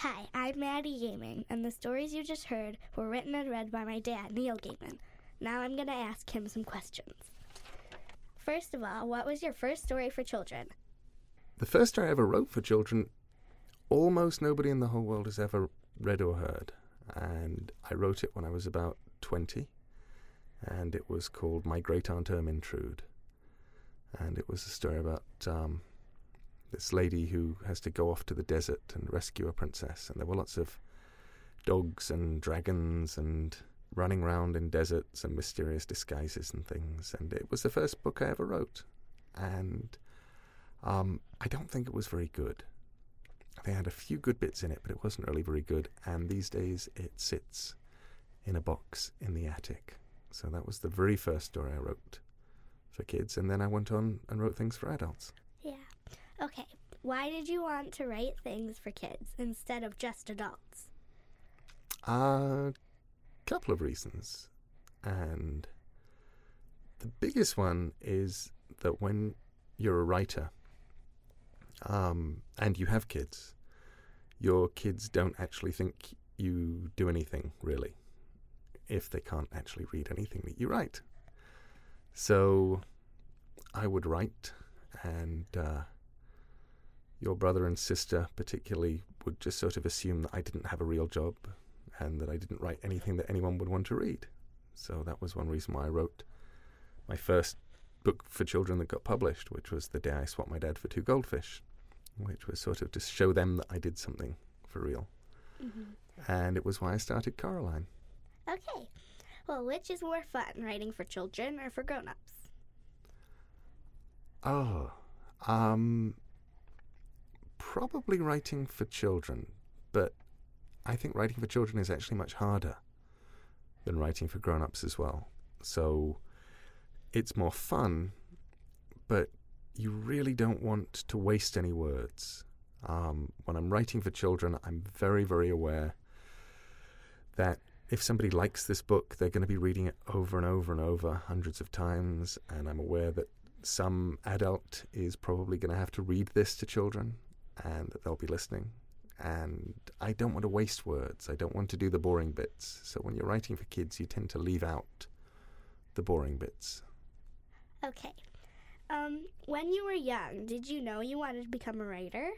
Hi, I'm Maddie Gaiman, and the stories you just heard were written and read by my dad, Neil Gaiman. Now I'm going to ask him some questions. First of all, what was your first story for children? The first story I ever wrote for children, almost nobody in the whole world has ever read or heard. And I wrote it when I was about 20, and it was called My Great Aunt Ermintrude. And it was a story about um, this lady who has to go off to the desert and rescue a princess. And there were lots of dogs and dragons and running around in deserts and mysterious disguises and things. And it was the first book I ever wrote. And um, I don't think it was very good. They had a few good bits in it, but it wasn't really very good. And these days it sits in a box in the attic. So that was the very first story I wrote for kids. And then I went on and wrote things for adults. Okay. Why did you want to write things for kids instead of just adults? A uh, couple of reasons. And the biggest one is that when you're a writer um, and you have kids, your kids don't actually think you do anything really if they can't actually read anything that you write. So I would write, and uh, your brother and sister, particularly, would just sort of assume that I didn't have a real job and that I didn't write anything that anyone would want to read. So that was one reason why I wrote my first book for children that got published, which was The Day I Swapped My Dad for Two Goldfish, which was sort of to show them that I did something for real. Mm-hmm. And it was why I started Coraline. Okay. Well, which is more fun, writing for children or for grown ups? Oh, um, probably writing for children, but I think writing for children is actually much harder than writing for grown ups as well. So it's more fun, but you really don't want to waste any words. Um, when I'm writing for children, I'm very, very aware that if somebody likes this book, they're going to be reading it over and over and over hundreds of times. And I'm aware that some adult is probably going to have to read this to children and that they'll be listening. And I don't want to waste words. I don't want to do the boring bits. So when you're writing for kids, you tend to leave out the boring bits. Okay. Um, when you were young, did you know you wanted to become a writer?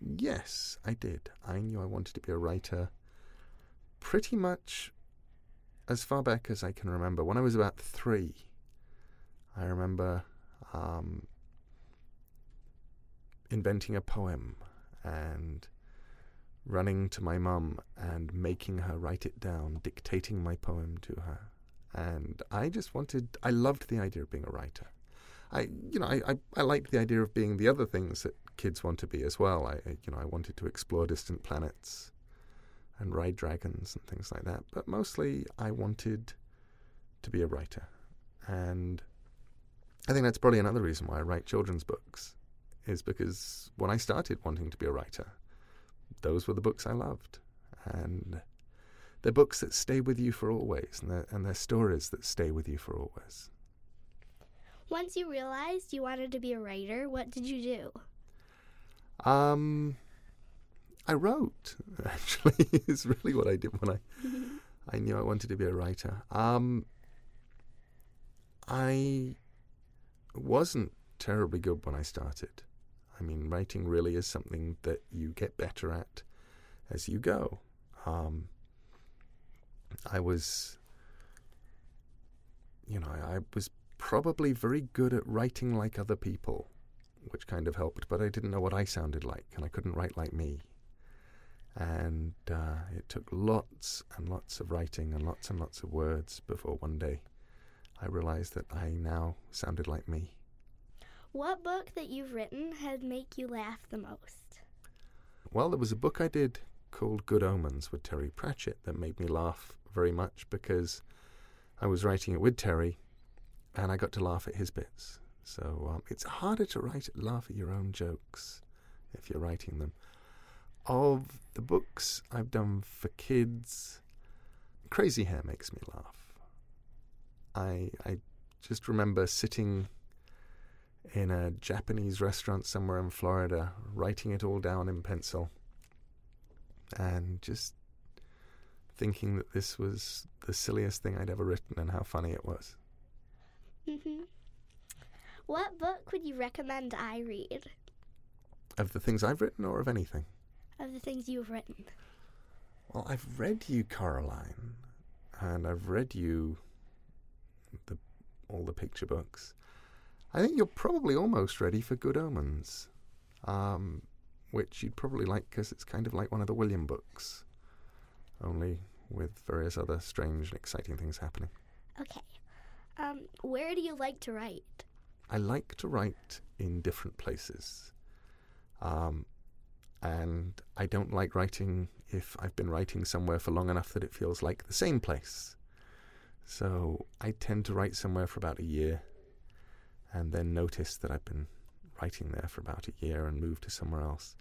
Yes, I did. I knew I wanted to be a writer pretty much as far back as I can remember. When I was about three, I remember um, inventing a poem and running to my mum and making her write it down, dictating my poem to her. And I just wanted, I loved the idea of being a writer. I, you know, I, I, I liked the idea of being the other things that kids want to be as well. I, you know, I wanted to explore distant planets and ride dragons and things like that. But mostly, I wanted to be a writer, and I think that's probably another reason why I write children's books, is because when I started wanting to be a writer, those were the books I loved, and they're books that stay with you for always, and they're, and they're stories that stay with you for always. Once you realized you wanted to be a writer, what did you do? Um, I wrote. Actually, is really what I did when I I knew I wanted to be a writer. Um, I wasn't terribly good when I started. I mean, writing really is something that you get better at as you go. Um, I was, you know, I was probably very good at writing like other people, which kind of helped, but I didn't know what I sounded like, and I couldn't write like me. And uh, it took lots and lots of writing and lots and lots of words before one day I realized that I now sounded like me. What book that you've written has make you laugh the most? Well, there was a book I did called Good Omens with Terry Pratchett that made me laugh very much because I was writing it with Terry and I got to laugh at his bits. So um, it's harder to write laugh at your own jokes if you're writing them. Of the books I've done for kids, Crazy Hair makes me laugh. I I just remember sitting in a Japanese restaurant somewhere in Florida, writing it all down in pencil, and just thinking that this was the silliest thing I'd ever written and how funny it was. hmm What book would you recommend I read Of the things I've written or of anything? of the things you've written? Well, I've read you Coraline and I've read you the all the picture books. I think you're probably almost ready for Good Omens, um, which you'd probably like because it's kind of like one of the William books, only with various other strange and exciting things happening. Okay. Um, where do you like to write? I like to write in different places. Um, and I don't like writing if I've been writing somewhere for long enough that it feels like the same place. So I tend to write somewhere for about a year and then notice that I've been writing there for about a year and moved to somewhere else.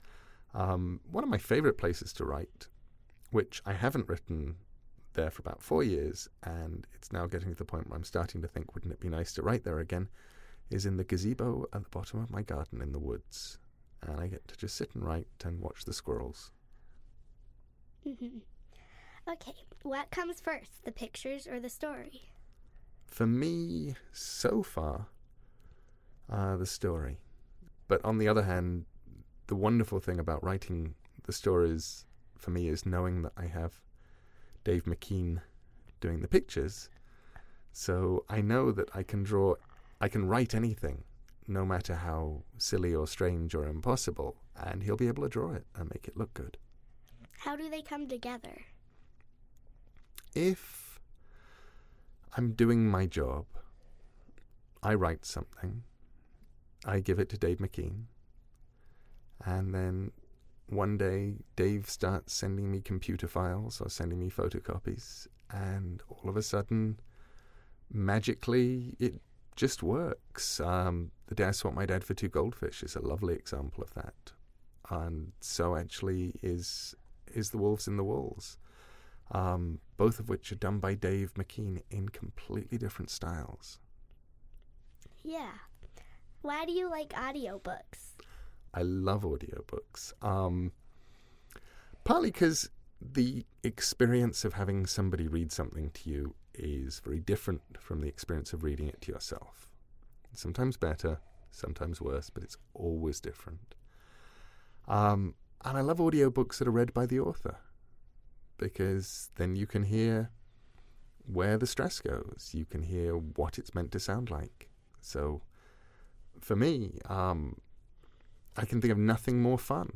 Um, one of my favorite places to write, which I haven't written there for about four years, and it's now getting to the point where I'm starting to think, wouldn't it be nice to write there again, is in the gazebo at the bottom of my garden in the woods. And I get to just sit and write and watch the squirrels. hmm Okay. What comes first, the pictures or the story? For me, so far, uh, the story. But on the other hand, the wonderful thing about writing the stories for me is knowing that I have Dave McKean doing the pictures. So I know that I can draw, I can write anything, no matter how silly or strange or impossible, and he'll be able to draw it and make it look good. How do they come together? if I'm doing my job, I write something, I give it to Dave McKean, and then one day Dave starts sending me computer files or sending me photocopies, and all of a sudden, magically, it just works. Um, the day I swapped my dad for two goldfish is a lovely example of that, and so actually is is the wolves in the walls um, both of which are done by Dave McKean in completely different styles. Yeah. Why do you like audiobooks? I love audiobooks. Um, partly because the experience of having somebody read something to you is very different from the experience of reading it to yourself. Sometimes better, sometimes worse, but it's always different. Um, and I love audiobooks that are read by the author because then you can hear where the stress goes. You can hear what it's meant to sound like. So, for me, um, I can think of nothing more fun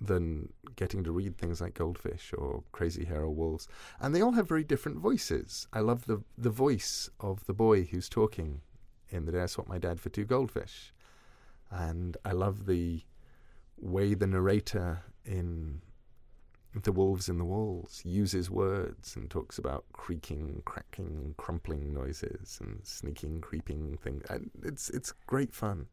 than getting to read things like Goldfish or Crazy Hair or Wolves. And they all have very different voices. I love the, the voice of the boy who's talking in The Day I Swapped My Dad for Two Goldfish. And I love the way the narrator in the wolves in the walls uses words and talks about creaking, cracking, crumpling noises and sneaking, creeping things. And it's it's great fun.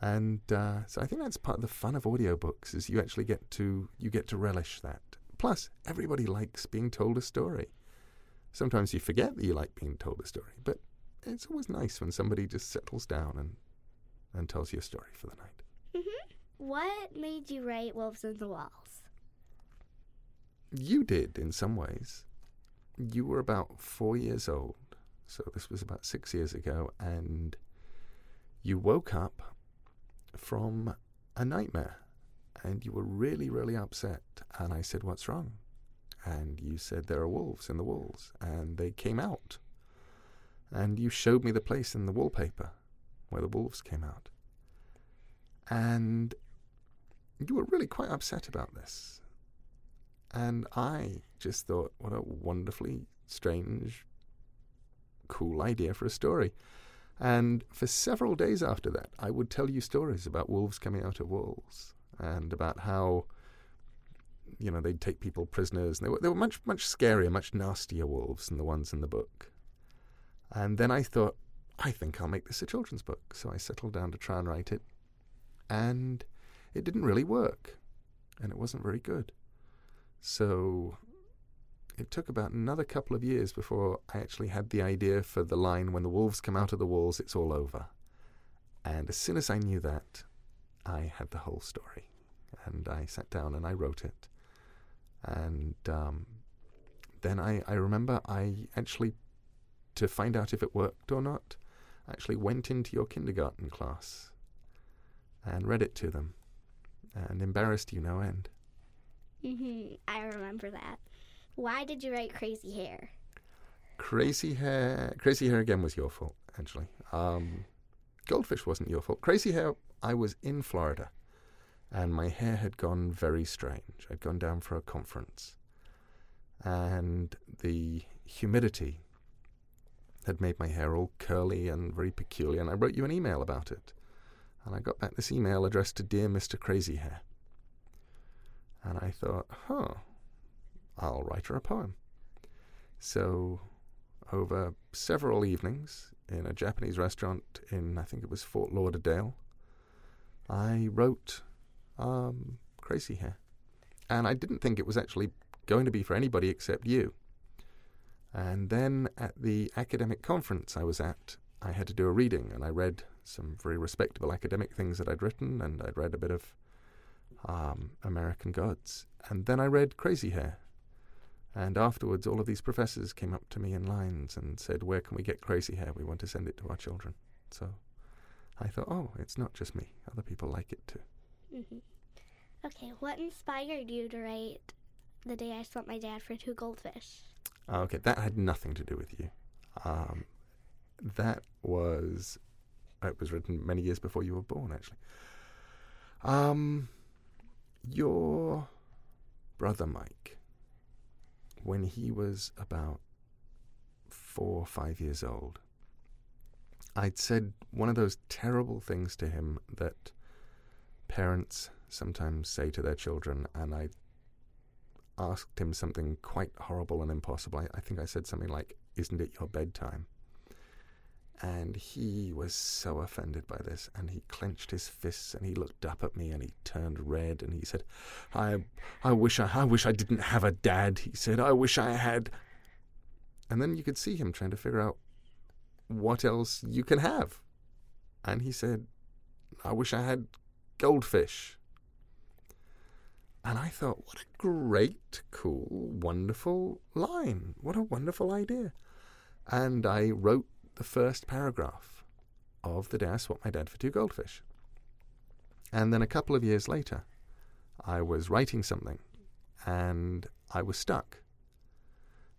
And uh, so I think that's part of the fun of audiobooks is you actually get to you get to relish that. Plus, everybody likes being told a story. Sometimes you forget that you like being told a story, but it's always nice when somebody just settles down and and tells you a story for the night. hmm What made you write Wolves in the Walls? You did in some ways. You were about four years old, so this was about six years ago, and you woke up from a nightmare and you were really, really upset. And I said, What's wrong? And you said, There are wolves in the walls, and they came out. And you showed me the place in the wallpaper where the wolves came out. And you were really quite upset about this. And I just thought, what a wonderfully strange, cool idea for a story. And for several days after that, I would tell you stories about wolves coming out of walls and about how, you know, they'd take people prisoners. And they were, they were much, much scarier, much nastier wolves than the ones in the book. And then I thought, I think I'll make this a children's book. So I settled down to try and write it. And it didn't really work. And it wasn't very good. So it took about another couple of years before I actually had the idea for the line when the wolves come out of the walls, it's all over. And as soon as I knew that, I had the whole story. And I sat down and I wrote it. And um, then I, I remember I actually, to find out if it worked or not, actually went into your kindergarten class and read it to them and embarrassed you no end. Hmm I remember that. Why did you write Crazy Hair? Crazy hair, crazy hair again was your fault, actually. Um, goldfish wasn't your fault. Crazy hair, I was in Florida, and my hair had gone very strange. I'd gone down for a conference, and the humidity had made my hair all curly and very peculiar. And I wrote you an email about it, and I got back this email addressed to Dear Mr. Crazy Hair, and I thought, huh, I'll write her a poem. So over several evenings in a Japanese restaurant in, I think it was Fort Lauderdale, I wrote um, Crazy Hair. And I didn't think it was actually going to be for anybody except you. And then at the academic conference I was at, I had to do a reading, and I read some very respectable academic things that I'd written, and I'd read a bit of um, American Gods. And then I read Crazy Hair, and afterwards, all of these professors came up to me in lines and said, Where can we get crazy hair? We want to send it to our children. So I thought, Oh, it's not just me. Other people like it too. hmm Okay, what inspired you to write The Day I Swapped My Dad for Two Goldfish? Okay, that had nothing to do with you. Um, that was, it was written many years before you were born, actually. Um, your brother Mike, when he was about four or five years old, I'd said one of those terrible things to him that parents sometimes say to their children, and I asked him something quite horrible and impossible. I, I think I said something like, Isn't it your bedtime? And he was so offended by this, and he clenched his fists and he looked up at me and he turned red and he said, "I, I wish I, I wish I didn't have a dad." He said, "I wish I had." And then you could see him trying to figure out what else you can have, and he said, "I wish I had goldfish." And I thought, what a great, cool, wonderful line! What a wonderful idea! And I wrote the first paragraph of The Day I Swapped My Dad for Two Goldfish. And then a couple of years later, I was writing something and I was stuck.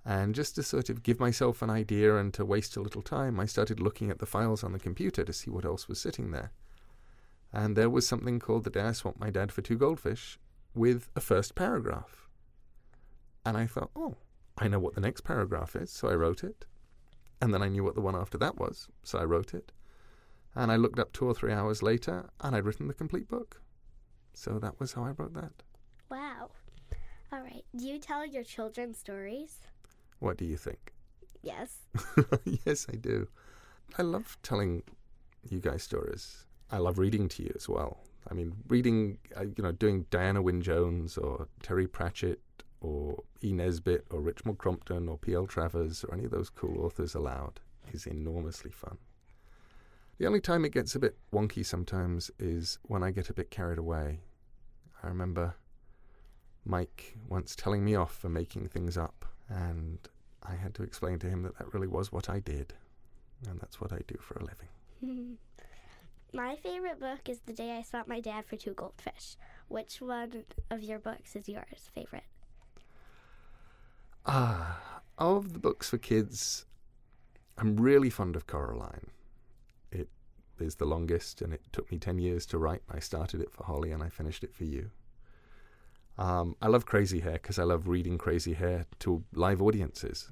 And just to sort of give myself an idea and to waste a little time, I started looking at the files on the computer to see what else was sitting there. And there was something called The Day I Swapped My Dad for Two Goldfish with a first paragraph. And I thought, oh, I know what the next paragraph is, so I wrote it. And then I knew what the one after that was, so I wrote it. And I looked up two or three hours later, and I'd written the complete book. So that was how I wrote that. Wow. All right. Do you tell your children stories? What do you think? Yes. yes, I do. I love telling you guys stories. I love reading to you as well. I mean, reading, uh, you know, doing Diana Wynne Jones or Terry Pratchett or E. Nesbit or Richmal Crompton or P.L. Travers or any of those cool authors aloud is enormously fun. The only time it gets a bit wonky sometimes is when I get a bit carried away. I remember Mike once telling me off for making things up, and I had to explain to him that that really was what I did, and that's what I do for a living. My favorite book is The Day I Swapped My Dad for Two Goldfish. Which one of your books is yours favorite? Ah, of the books for kids, I'm really fond of Coraline. It is the longest, and it took me 10 years to write. I started it for Holly, and I finished it for you. Um, I love Crazy Hair because I love reading Crazy Hair to live audiences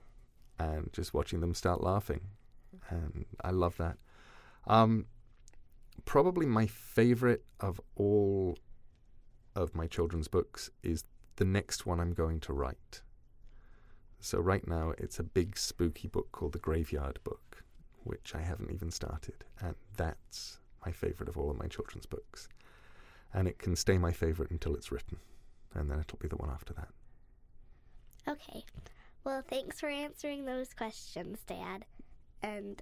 and just watching them start laughing. And I love that. Um, probably my favorite of all of my children's books is the next one I'm going to write. So, right now, it's a big spooky book called The Graveyard Book, which I haven't even started. And that's my favorite of all of my children's books. And it can stay my favorite until it's written. And then it'll be the one after that. Okay. Well, thanks for answering those questions, Dad. And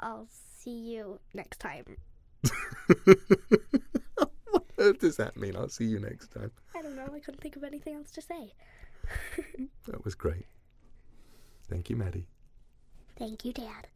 I'll see you next time. what does that mean? I'll see you next time. I don't know. I couldn't think of anything else to say. That was great. Thank you, Maddie. Thank you, Dad.